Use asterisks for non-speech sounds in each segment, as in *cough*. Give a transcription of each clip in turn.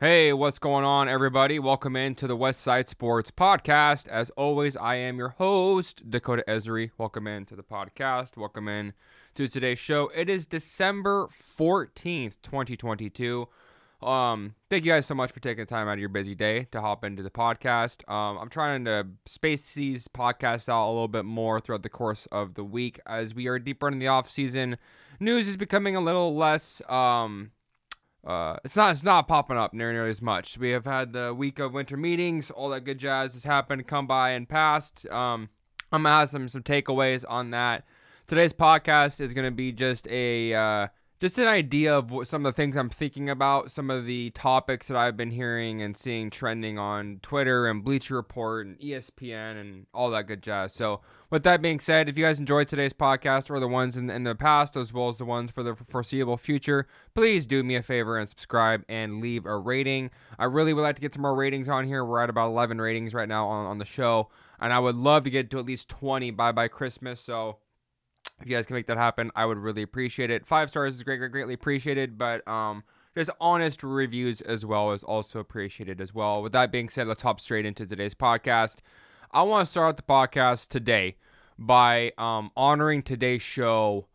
Hey, what's going on, everybody? Welcome in to the West Side Sports Podcast. As always, I am your host, Dakota Esri. Welcome in to the podcast. Welcome in to today's show. It is December 14th, 2022. Um, thank you guys so much for taking the time out of your busy day to hop into the podcast. Um, I'm trying to space these podcasts out a little bit more throughout the course of the week as we are deeper in the off season. News is becoming a little less um uh, it's not it's not popping up near nearly as much. We have had the week of winter meetings, all that good jazz has happened, come by and passed. Um, I'm gonna have some some takeaways on that. Today's podcast is gonna be just a uh, just an idea of what, some of the things I'm thinking about, some of the topics that I've been hearing and seeing trending on Twitter and Bleacher Report and ESPN and all that good jazz. So, with that being said, if you guys enjoyed today's podcast or the ones in, in the past, as well as the ones for the foreseeable future, please do me a favor and subscribe and leave a rating. I really would like to get some more ratings on here. We're at about 11 ratings right now on, on the show, and I would love to get to at least 20 by by Christmas. So, if you guys can make that happen, I would really appreciate it. Five stars is great, great, greatly appreciated, but um, just honest reviews as well is also appreciated as well. With that being said, let's hop straight into today's podcast. I want to start the podcast today by um, honoring today's show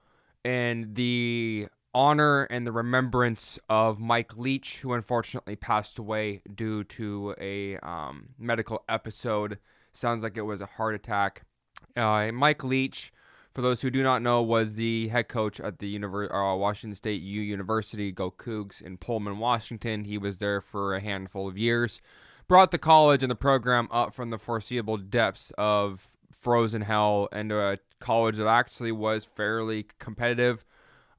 and the honor and the remembrance of Mike Leach, who unfortunately passed away due to a um, medical episode. Sounds like it was a heart attack. Uh, Mike Leach for those who do not know, was the head coach at the Univer- uh, Washington State U University, Go Cougs, in Pullman, Washington. He was there for a handful of years. Brought the college and the program up from the foreseeable depths of frozen hell into a college that actually was fairly competitive.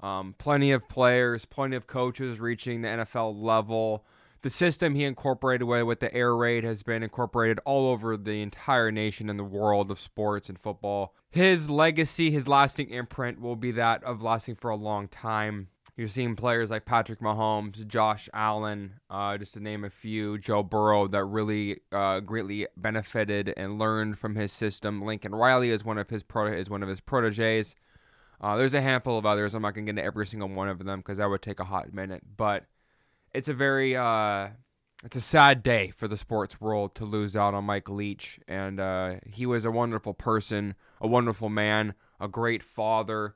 Um, plenty of players, plenty of coaches reaching the NFL level the system he incorporated with, with the air raid has been incorporated all over the entire nation and the world of sports and football. His legacy, his lasting imprint will be that of lasting for a long time. You're seeing players like Patrick Mahomes, Josh Allen, uh, just to name a few, Joe Burrow, that really uh, greatly benefited and learned from his system. Lincoln Riley is one of his pro- is one of his proteges. Uh, there's a handful of others. I'm not gonna get into every single one of them because that would take a hot minute. But it's a very uh, it's a sad day for the sports world to lose out on Mike Leach, and uh, he was a wonderful person, a wonderful man, a great father.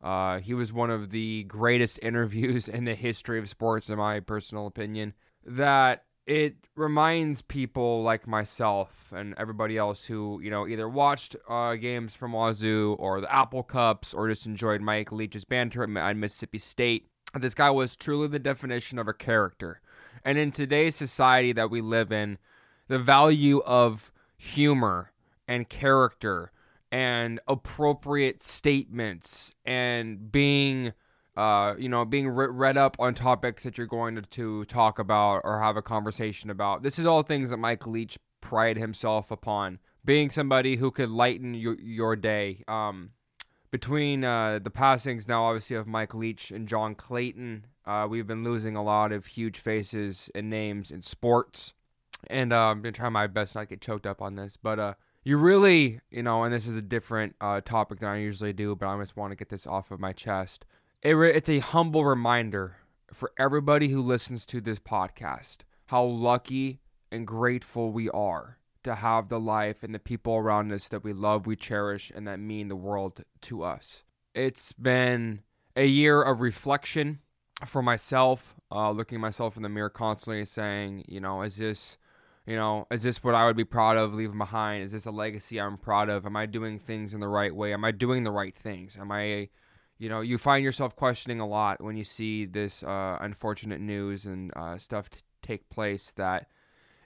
Uh, he was one of the greatest *laughs* interviews in the history of sports, in my personal opinion. That it reminds people like myself and everybody else who you know either watched uh, games from Wazoo or the Apple Cups or just enjoyed Mike Leach's banter at Mississippi State this guy was truly the definition of a character. And in today's society that we live in, the value of humor and character and appropriate statements and being uh, you know, being re- read up on topics that you're going to, to talk about or have a conversation about. This is all things that Mike Leach prided himself upon. Being somebody who could lighten your, your day. Um, between uh, the passings now, obviously, of Mike Leach and John Clayton, uh, we've been losing a lot of huge faces and names in sports. And uh, I'm going to try my best not to get choked up on this. But uh, you really, you know, and this is a different uh, topic than I usually do, but I just want to get this off of my chest. It re- it's a humble reminder for everybody who listens to this podcast how lucky and grateful we are to have the life and the people around us that we love, we cherish, and that mean the world to us. It's been a year of reflection for myself, uh, looking myself in the mirror constantly, saying, you know, is this, you know, is this what I would be proud of leaving behind? Is this a legacy I'm proud of? Am I doing things in the right way? Am I doing the right things? Am I, you know, you find yourself questioning a lot when you see this uh, unfortunate news and uh, stuff t- take place that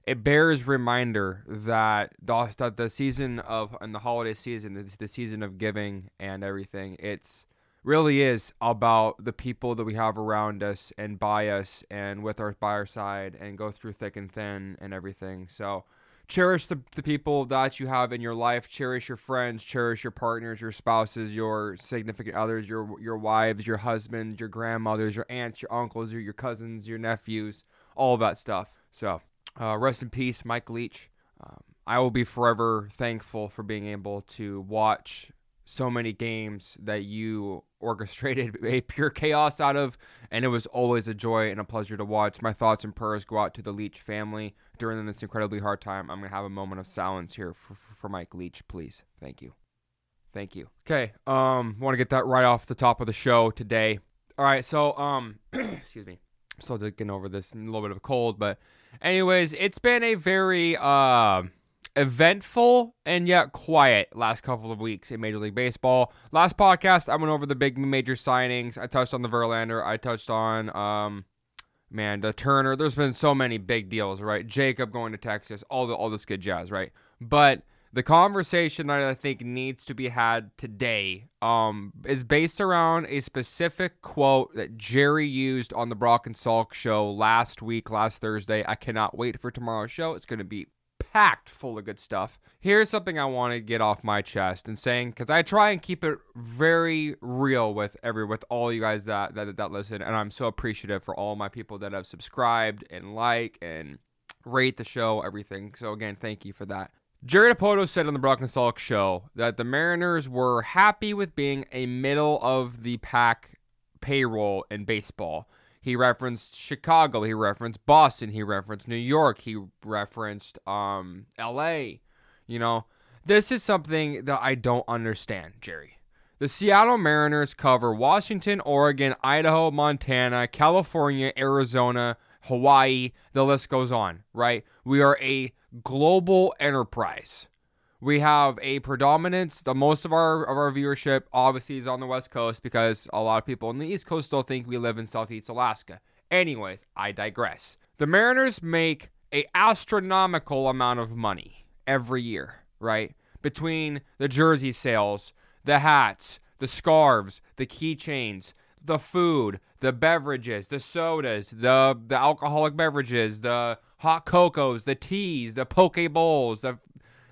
it bears reminder that the, that the season of and the holiday season, the, the season of giving and everything, it's really is about the people that we have around us and by us and with our by our side and go through thick and thin and everything. So cherish the, the people that you have in your life. Cherish your friends. Cherish your partners your spouses your significant others your your wives your husbands your grandmothers your aunts your uncles your, your cousins your nephews all that stuff. So uh, rest in peace, Mike Leach. Um, I will be forever thankful for being able to watch so many games that you *laughs* orchestrated a pure chaos out of, and it was always a joy and a pleasure to watch. My thoughts and prayers go out to the Leach family during this incredibly hard time. I'm going to have a moment of silence here for, for Mike Leach, please. Thank you. Thank you. Okay, um, want to get that right off the top of the show today. All right, so um, *clears throat* excuse me, still getting over this, a little bit of a cold, but anyways, it's been a very uh eventful and yet quiet last couple of weeks in Major League Baseball. Last podcast, I went over the big major signings. I touched on the Verlander. I touched on um, man, the Turner. There's been so many big deals, right? Jacob going to Texas, all the all this good jazz, right? But the conversation that I think needs to be had today um, is based around a specific quote that Jerry used on the Brock and Salk show last week, last Thursday. I cannot wait for tomorrow's show. It's going to be packed full of good stuff. Here's something I want to get off my chest and saying because I try and keep it very real with every with all you guys that, that that listen, and I'm so appreciative for all my people that have subscribed and like and rate the show, everything. So again, thank you for that. Jerry Dipoto said on the Brock and Salk show that the Mariners were happy with being a middle of the pack payroll in baseball. He referenced Chicago, he referenced Boston, he referenced New York, he referenced um, LA. You know, this is something that I don't understand, Jerry. The Seattle Mariners cover Washington, Oregon, Idaho, Montana, California, Arizona, Hawaii, the list goes on, right? We are a global enterprise. We have a predominance. The most of our of our viewership obviously is on the West Coast because a lot of people on the East Coast still think we live in Southeast Alaska. Anyways, I digress. The Mariners make a astronomical amount of money every year, right? Between the jersey sales, the hats, the scarves, the keychains, the food, the beverages, the sodas, the the alcoholic beverages, the hot cocos, the teas, the poke bowls, the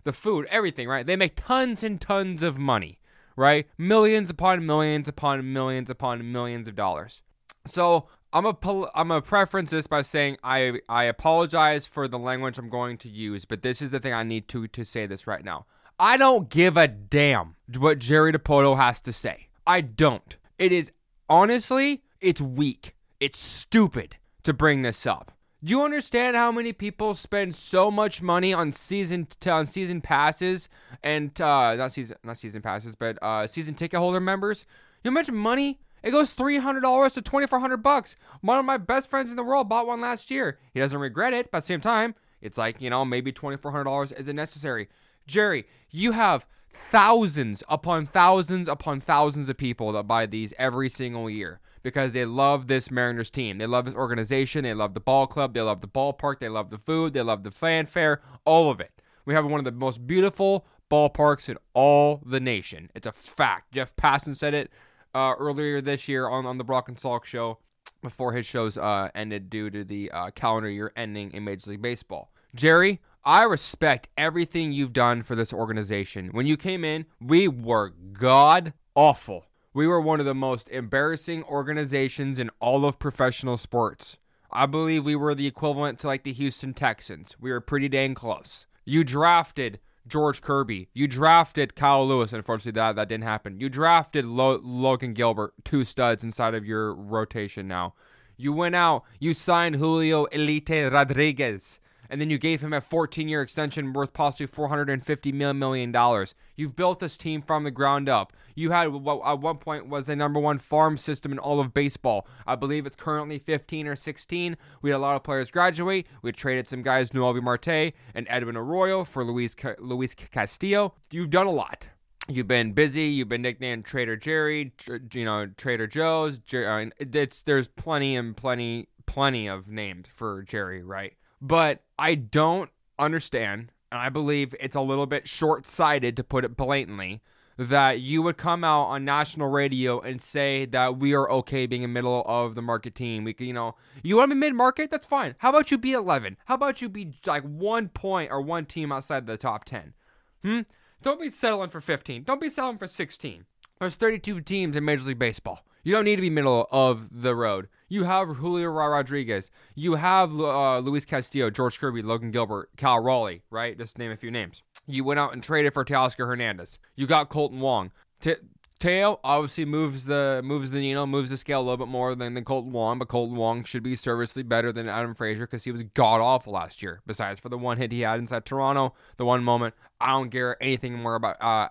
the food, everything, right? They make tons and tons of money, right? Millions upon millions upon millions upon millions of dollars. So I'm a I'm a preference this by saying I I apologize for the language I'm going to use, but this is the thing I need to to say this right now. I don't give a damn what Jerry Dipoto has to say. I don't. It is honestly, it's weak. It's stupid to bring this up. Do you understand how many people spend so much money on season t- on season passes and uh, not season not season passes, but uh, season ticket holder members? You mentioned money. It goes three hundred dollars to twenty four hundred bucks. One of my best friends in the world bought one last year. He doesn't regret it, but at the same time, it's like you know maybe twenty four hundred dollars isn't necessary. Jerry, you have thousands upon thousands upon thousands of people that buy these every single year because they love this Mariners team. They love this organization. They love the ball club. They love the ballpark. They love the food. They love the fanfare. All of it. We have one of the most beautiful ballparks in all the nation. It's a fact. Jeff Passan said it uh, earlier this year on, on the Brock and Salk show before his shows uh, ended due to the uh, calendar year ending in Major League Baseball. Jerry, I respect everything you've done for this organization. When you came in, we were god awful. We were one of the most embarrassing organizations in all of professional sports. I believe we were the equivalent to like the Houston Texans. We were pretty dang close. You drafted George Kirby. You drafted Kyle Lewis. Unfortunately, that, that didn't happen. You drafted Lo- Logan Gilbert, two studs inside of your rotation now. You went out, you signed Julio Elite Rodriguez and then you gave him a 14 year extension worth possibly $450 million. You've built this team from the ground up. You had what at one point was the number one farm system in all of baseball. I believe it's currently 15 or 16. We had a lot of players graduate. We traded some guys, Noelvi Marte and Edwin Arroyo for Luis, Luis Castillo. You've done a lot. You've been busy. You've been nicknamed Trader Jerry, you know, Trader Joe's. Uh, it's there's plenty and plenty, plenty of names for Jerry, right? But I don't understand, and I believe it's a little bit short sighted to put it blatantly, that you would come out on national radio and say that we are okay being a middle of the market team. We, you know, you want to be mid market? That's fine. How about you be 11? How about you be like one point or one team outside the top 10? Hmm? Don't be settling for 15. Don't be settling for 16. There's 32 teams in Major League Baseball. You don't need to be middle of the road. You have Julio Rodriguez. You have uh, Luis Castillo, George Kirby, Logan Gilbert, Cal Raleigh, right? Just name a few names. You went out and traded for Teoscar Hernandez. You got Kolten Wong. T- Teo obviously moves the moves the needle, moves the scale a little bit more than, than Kolten Wong, but Kolten Wong should be serviceably better than Adam Frazier because he was god awful last year. Besides for the one hit he had inside Toronto, the one moment, I don't care anything more about uh,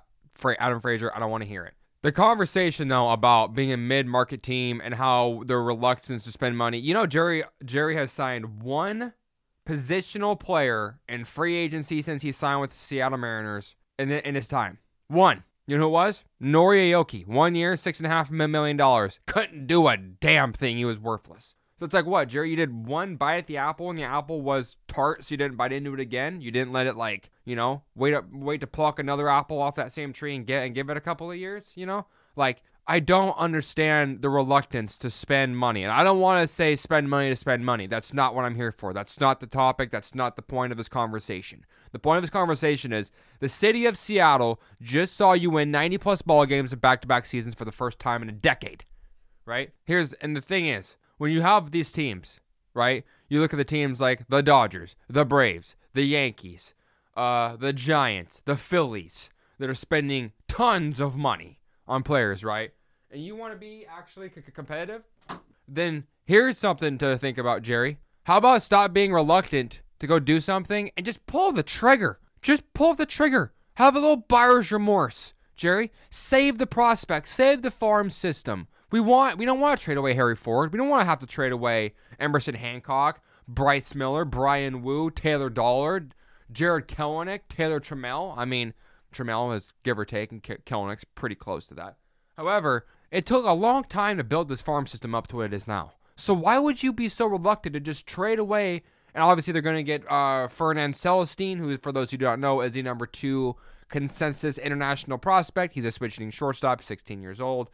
Adam Frazier. I don't want to hear it. The conversation though about being a mid-market team and how their reluctance to spend money. You know, Jerry Jerry has signed one positional player in free agency since he signed with the Seattle Mariners in, in his time. One. You know who it was? Nori Aoki. One year, six and a half million dollars. Couldn't do a damn thing. He was worthless. So it's like what, Jerry? You did one bite at the apple, and the apple was tart, so you didn't bite into it again. You didn't let it like, you know, wait up, wait to pluck another apple off that same tree and get and give it a couple of years. You know, like I don't understand the reluctance to spend money. And I don't want to say spend money to spend money. That's not what I'm here for. That's not the topic. That's not the point of this conversation. The point of this conversation is the city of Seattle just saw you win 90 plus ball games in back to back seasons for the first time in a decade. Right? Here's, and the thing is, when you have these teams, right? You look at the teams like the Dodgers, the Braves, the Yankees, uh, the Giants, the Phillies that are spending tons of money on players, right? And you want to be actually c- competitive, then here's something to think about, Jerry. How about stop being reluctant to go do something and just pull the trigger? Just pull the trigger. Have a little buyer's remorse, Jerry. Save the prospect. Save the farm system. We want. We don't want to trade away Harry Ford. We don't want to have to trade away Emerson Hancock, Bryce Miller, Bryan Woo, Taylor Dollard, Jarred Kelenic, Taylor Trammell. I mean, Trammell is give or take, and Kelenic's pretty close to that. However, it took a long time to build this farm system up to what it is now. So why would you be so reluctant to just trade away? And obviously, they're going to get uh, Fernand Celesten, who, for those who do not know, is the number two consensus international prospect. He's a switch hitting shortstop, 16 years old.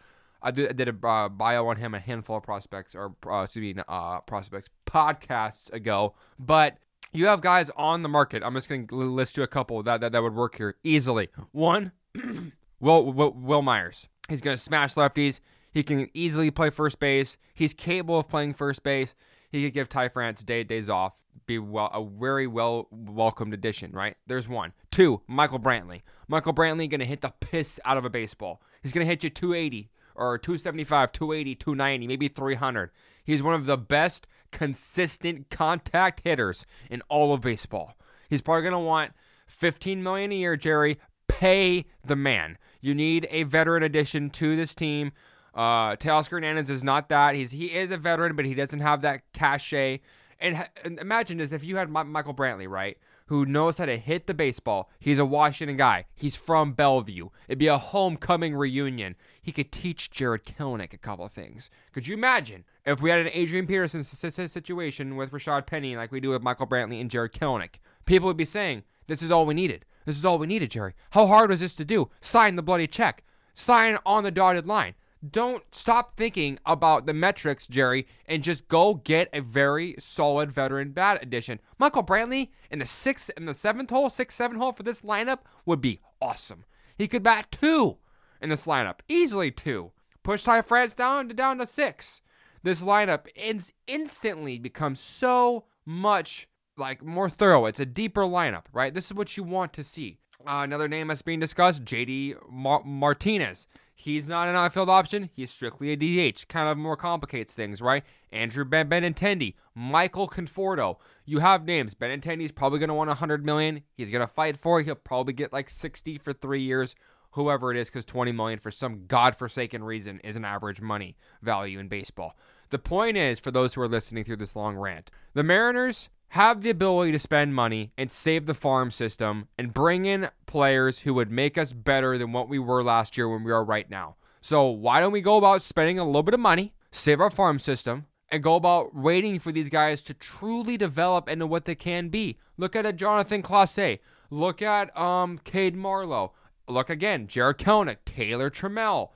I did, I did a uh, bio on him, a handful of prospects or uh, excuse me, uh, prospects podcasts ago. But you have guys on the market. I'm just going to list you a couple that, that, that would work here easily. One, *clears throat* Will, Will, Wil Myers. He's going to smash lefties. He can easily play first base. He's capable of playing first base. He could give Ty France day days off. Be well a very well welcomed addition, right? There's one. Two, Michael Brantley. Michael Brantley going to hit the piss out of a baseball. He's going to hit you 280 or 275, 280, 290, maybe 300. He's one of the best consistent contact hitters in all of baseball. He's probably going to want 15 million a year, Jerry. Pay the man. You need a veteran addition to this team. Uh, Teoscar Hernandez is not that. He's he is a veteran, but he doesn't have that cachet. And, and imagine this: if you had Michael Brantley, right? Who knows how to hit the baseball. He's a Washington guy. He's from Bellevue. It'd be a homecoming reunion. He could teach Jarred Kelenic a couple of things. Could you imagine if we had an Adrian Peterson situation with Rashaad Penny like we do with Michael Brantley and Jarred Kelenic? People would be saying, this is all we needed. This is all we needed, Jerry. How hard was this to do? Sign the bloody check. Sign on the dotted line. Don't stop thinking about the metrics, Jerry, and just go get a very solid veteran bat addition. Michael Brantley in the sixth and the seventh hole, sixth, seventh hole for this lineup would be awesome. He could bat two in this lineup, easily two. Push Ty France down to down to six. This lineup ins- instantly becomes so much like more thorough. It's a deeper lineup, right? This is what you want to see. Uh, another name that's being discussed, JD Mar- Martinez. He's not an outfield option. He's strictly a DH. Kind of more complicates things, right? Andrew ben- Benintendi, Michael Conforto. You have names. Benintendi's probably going to want 100 million. He's going to fight for it. He'll probably get like 60 for three years, whoever it is, because 20 million for some godforsaken reason is an average money value in baseball. The point is, for those who are listening through this long rant, the Mariners have the ability to spend money and save the farm system and bring in players who would make us better than what we were last year when we are right now. So, why don't we go about spending a little bit of money, save our farm system, and go about waiting for these guys to truly develop into what they can be? Look at a Jonathan Clase. Look at um Cade Marlowe. Look again, Jarred Kelenic, Taylor Trammell.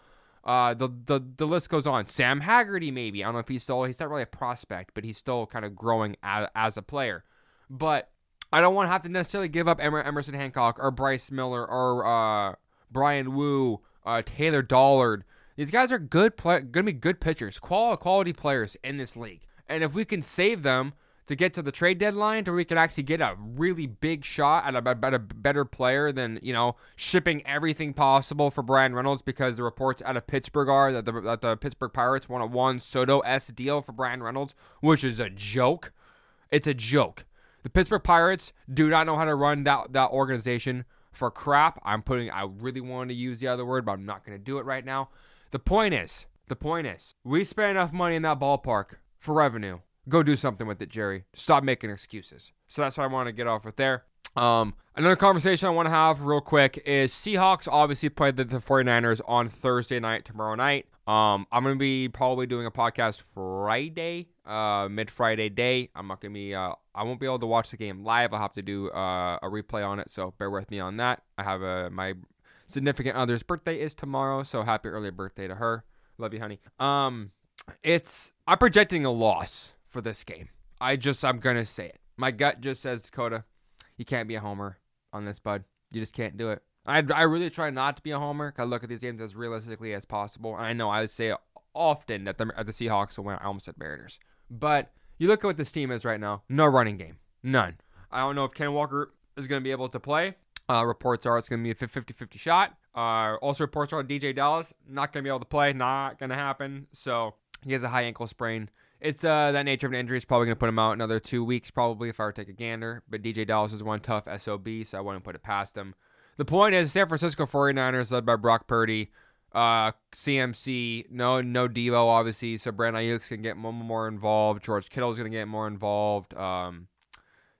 Uh, the, the the list goes on. Sam Haggerty, maybe. I don't know if he's still he's not really a prospect, but he's still kind of growing as, as a player. But I don't want to have to necessarily give up Emerson Hancock or Bryce Miller or uh, Bryan Woo, uh, Taylor Dollard. These guys are good play, going to be good pitchers, quality quality players in this league. And if we can save them, to get to the trade deadline to where we can actually get a really big shot at a, at a better player than, you know, shipping everything possible for Bryan Reynolds because the reports out of Pittsburgh are that the, that the Pittsburgh Pirates want a Juan Soto S deal for Bryan Reynolds, which is a joke. It's a joke. The Pittsburgh Pirates do not know how to run that, that organization for crap. I'm putting, I really wanted to use the other word, but I'm not going to do it right now. The point is, the point is, we spent enough money in that ballpark for revenue. Go do something with it, Jerry. Stop making excuses. So that's what I want to get off with there. Um, another conversation I want to have real quick is Seahawks obviously played the, the 49ers on Thursday night, tomorrow night. Um, I'm gonna be probably doing a podcast Friday, uh, mid Friday day. I'm not gonna be, uh, I won't be able to watch the game live. I'll have to do uh, a replay on it, so bear with me on that. I have a my significant other's birthday is tomorrow, so happy early birthday to her. Love you, honey. Um, it's I'm projecting a loss for this game. I just I'm gonna say it. My gut just says Dakota, you can't be a homer on this, bud. You just can't do it. I, I really try not to be a homer. I look at these games as realistically as possible. I know I say often that the, the Seahawks will win. I almost Mariners. But you look at what this team is right now. No running game. None. I don't know if Ken Walker is going to be able to play. Uh, reports are it's going to be a 50-50 shot. Uh, also reports are DeeJay Dallas not going to be able to play. Not going to happen. So he has a high ankle sprain. It's uh, that nature of an injury is probably going to put him out another two weeks, probably, if I were to take a gander. But DeeJay Dallas is one tough SOB, so I wouldn't put it past him. The point is, San Francisco 49ers, led by Brock Purdy, uh, CMC, no no Devo, obviously, so Brandon Aiyuk's going to get more, more involved. George Kittle's going to get more involved. Um,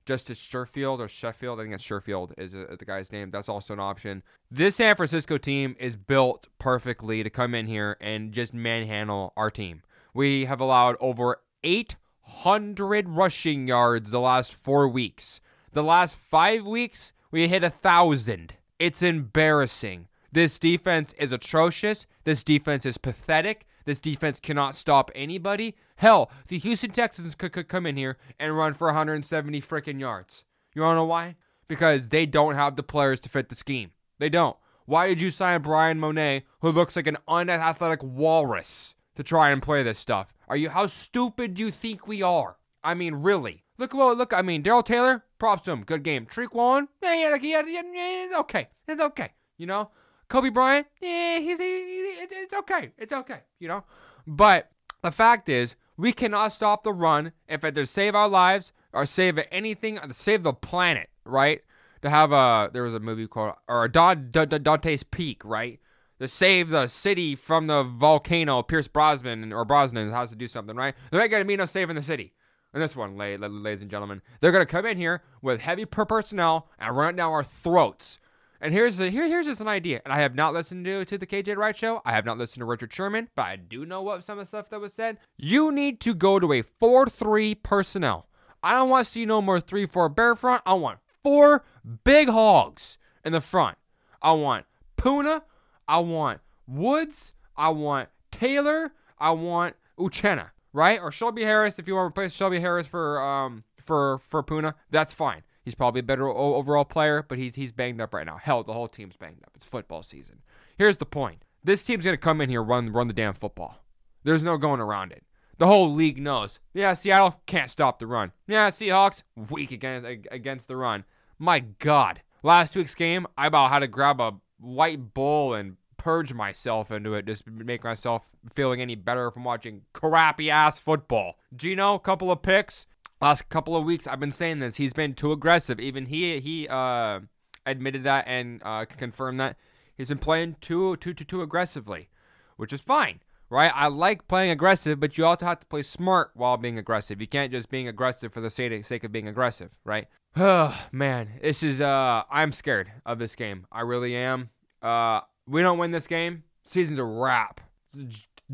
Justice Sherfield or Sheffield, I think it's Sherfield is uh, the guy's name. That's also an option. This San Francisco team is built perfectly to come in here and just manhandle our team. We have allowed over 800 rushing yards the last four weeks. The last five weeks, we hit a thousand. It's embarrassing. This defense is atrocious. This defense is pathetic. This defense cannot stop anybody. Hell, the Houston Texans could, could come in here and run for 170 freaking yards. You wanna know why? Because they don't have the players to fit the scheme. They don't. Why did you sign Bryan Mone, who looks like an unathletic walrus, to try and play this stuff? Are you how stupid do you think we are? I mean, really. Look well, look. I mean, Darrell Taylor, props to him, good game. Tariq Woolen, yeah, yeah, yeah, yeah, it's okay, it's okay. You know, Coby Bryant, yeah, he's he, it's okay, it's okay. You know, but the fact is, we cannot stop the run if it to save our lives or save anything, save the planet, right? To have a there was a movie called or Dante's Peak, right? To save the city from the volcano, Pierce Brosnan or Brosnan has to do something, right? They're not gonna mean us saving the city. And this one, ladies and gentlemen, they're gonna come in here with heavy per personnel and run it down our throats. And here's a, here here's just an idea. And I have not listened to to the KJ Wright show. I have not listened to Richard Sherman, but I do know what some of the stuff that was said. You need to go to a four-three personnel. I don't want to see no more three-four bear front. I want four big hogs in the front. I want Poona. I want Woods. I want Taylor. I want Uchenna right? Or Shelby Harris, if you want to replace Shelby Harris for um for for Poona, that's fine. He's probably a better overall player, but he's he's banged up right now. Hell, the whole team's banged up. It's football season. Here's the point: this team's gonna come in here run run the damn football. There's no going around it. The whole league knows. Yeah, Seattle can't stop the run. Yeah, Seahawks weak against against the run. My God, last week's game, I about had to grab a white bull and purge myself into it, just make myself feeling any better from watching crappy ass football. Geno, couple of picks. Last couple of weeks, I've been saying this. He's been too aggressive. Even he he uh, admitted that and uh, confirmed that he's been playing too too too too aggressively, which is fine, right? I like playing aggressive, but you also have to play smart while being aggressive. You can't just being aggressive for the sake of being aggressive, right? Oh *sighs* man, this is uh, I'm scared of this game. I really am. Uh, we don't win this game, season's a wrap.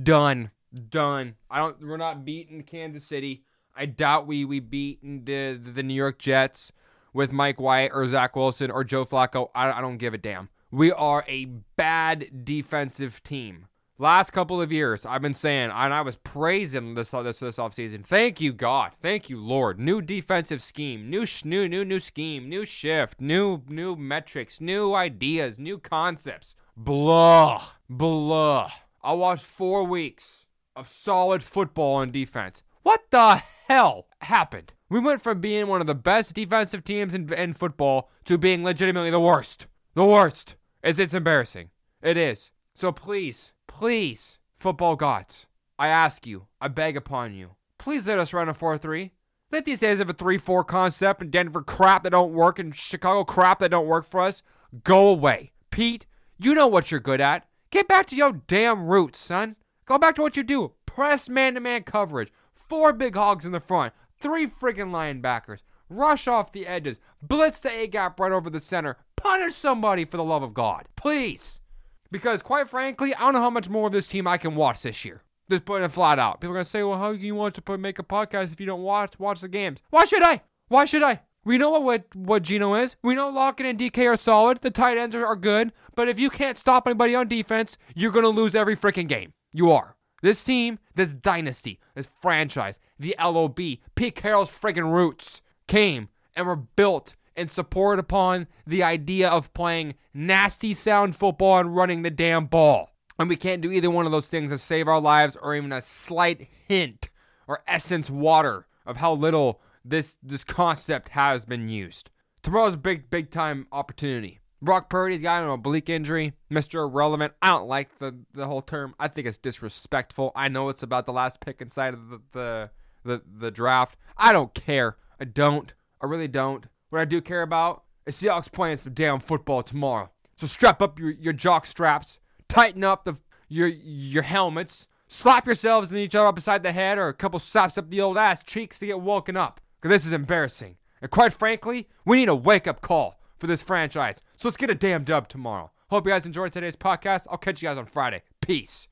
Done. Done. I don't. We're not beating Kansas City. I doubt we we beat the the New York Jets with Mike White or Zach Wilson or Joe Flacco. I, I don't give a damn. We are a bad defensive team. Last couple of years, I've been saying, and I was praising this this this offseason. Thank you, God. Thank you, Lord. New defensive scheme, new sh- new new new scheme, new shift, new new metrics, new ideas, new concepts. Blah. Blah. I watched four weeks of solid football on defense. What the hell happened? We went from being one of the best defensive teams in, in football to being legitimately the worst. The worst. It's, it's embarrassing. It is. So please, please, football gods, I ask you, I beg upon you, please let us run a 4 3. Let these days of a 3 4 concept and Denver crap that don't work and Chicago crap that don't work for us go away. Pete, you know what you're good at. Get back to your damn roots, son. Go back to what you do. Press man to man coverage. Four big hogs in the front. Three friggin' linebackers. Rush off the edges. Blitz the A gap right over the center. Punish somebody for the love of God. Please. Because quite frankly, I don't know how much more of this team I can watch this year. Just putting it flat out. People are gonna say, "Well, how do you want to put, make a podcast if you don't watch watch the games?" Why should I? Why should I? We know what what Geno is. We know Lockett and DK are solid. The tight ends are, are good. But if you can't stop anybody on defense, you're gonna lose every freaking game. You are. This team, this dynasty, this franchise, the LOB, Pete Carroll's friggin' roots came and were built and support upon the idea of playing nasty sound football and running the damn ball. And we can't do either one of those things to save our lives or even a slight hint or essence water of how little this this concept has been used. Tomorrow's a big, big time opportunity. Brock Purdy's got an oblique injury, Mr. Irrelevant. I don't like the, the whole term. I think it's disrespectful. I know it's about the last pick inside of the, the the the draft. I don't care. I don't. I really don't. What I do care about is Seahawks playing some damn football tomorrow. So strap up your, your jock straps, tighten up the your your helmets, slap yourselves in each other beside the head, or a couple slaps up the old ass cheeks to get woken up. Cause this is embarrassing. And quite frankly, we need a wake up call for this franchise. So let's get a damn dub tomorrow. Hope you guys enjoyed today's podcast. I'll catch you guys on Friday. Peace.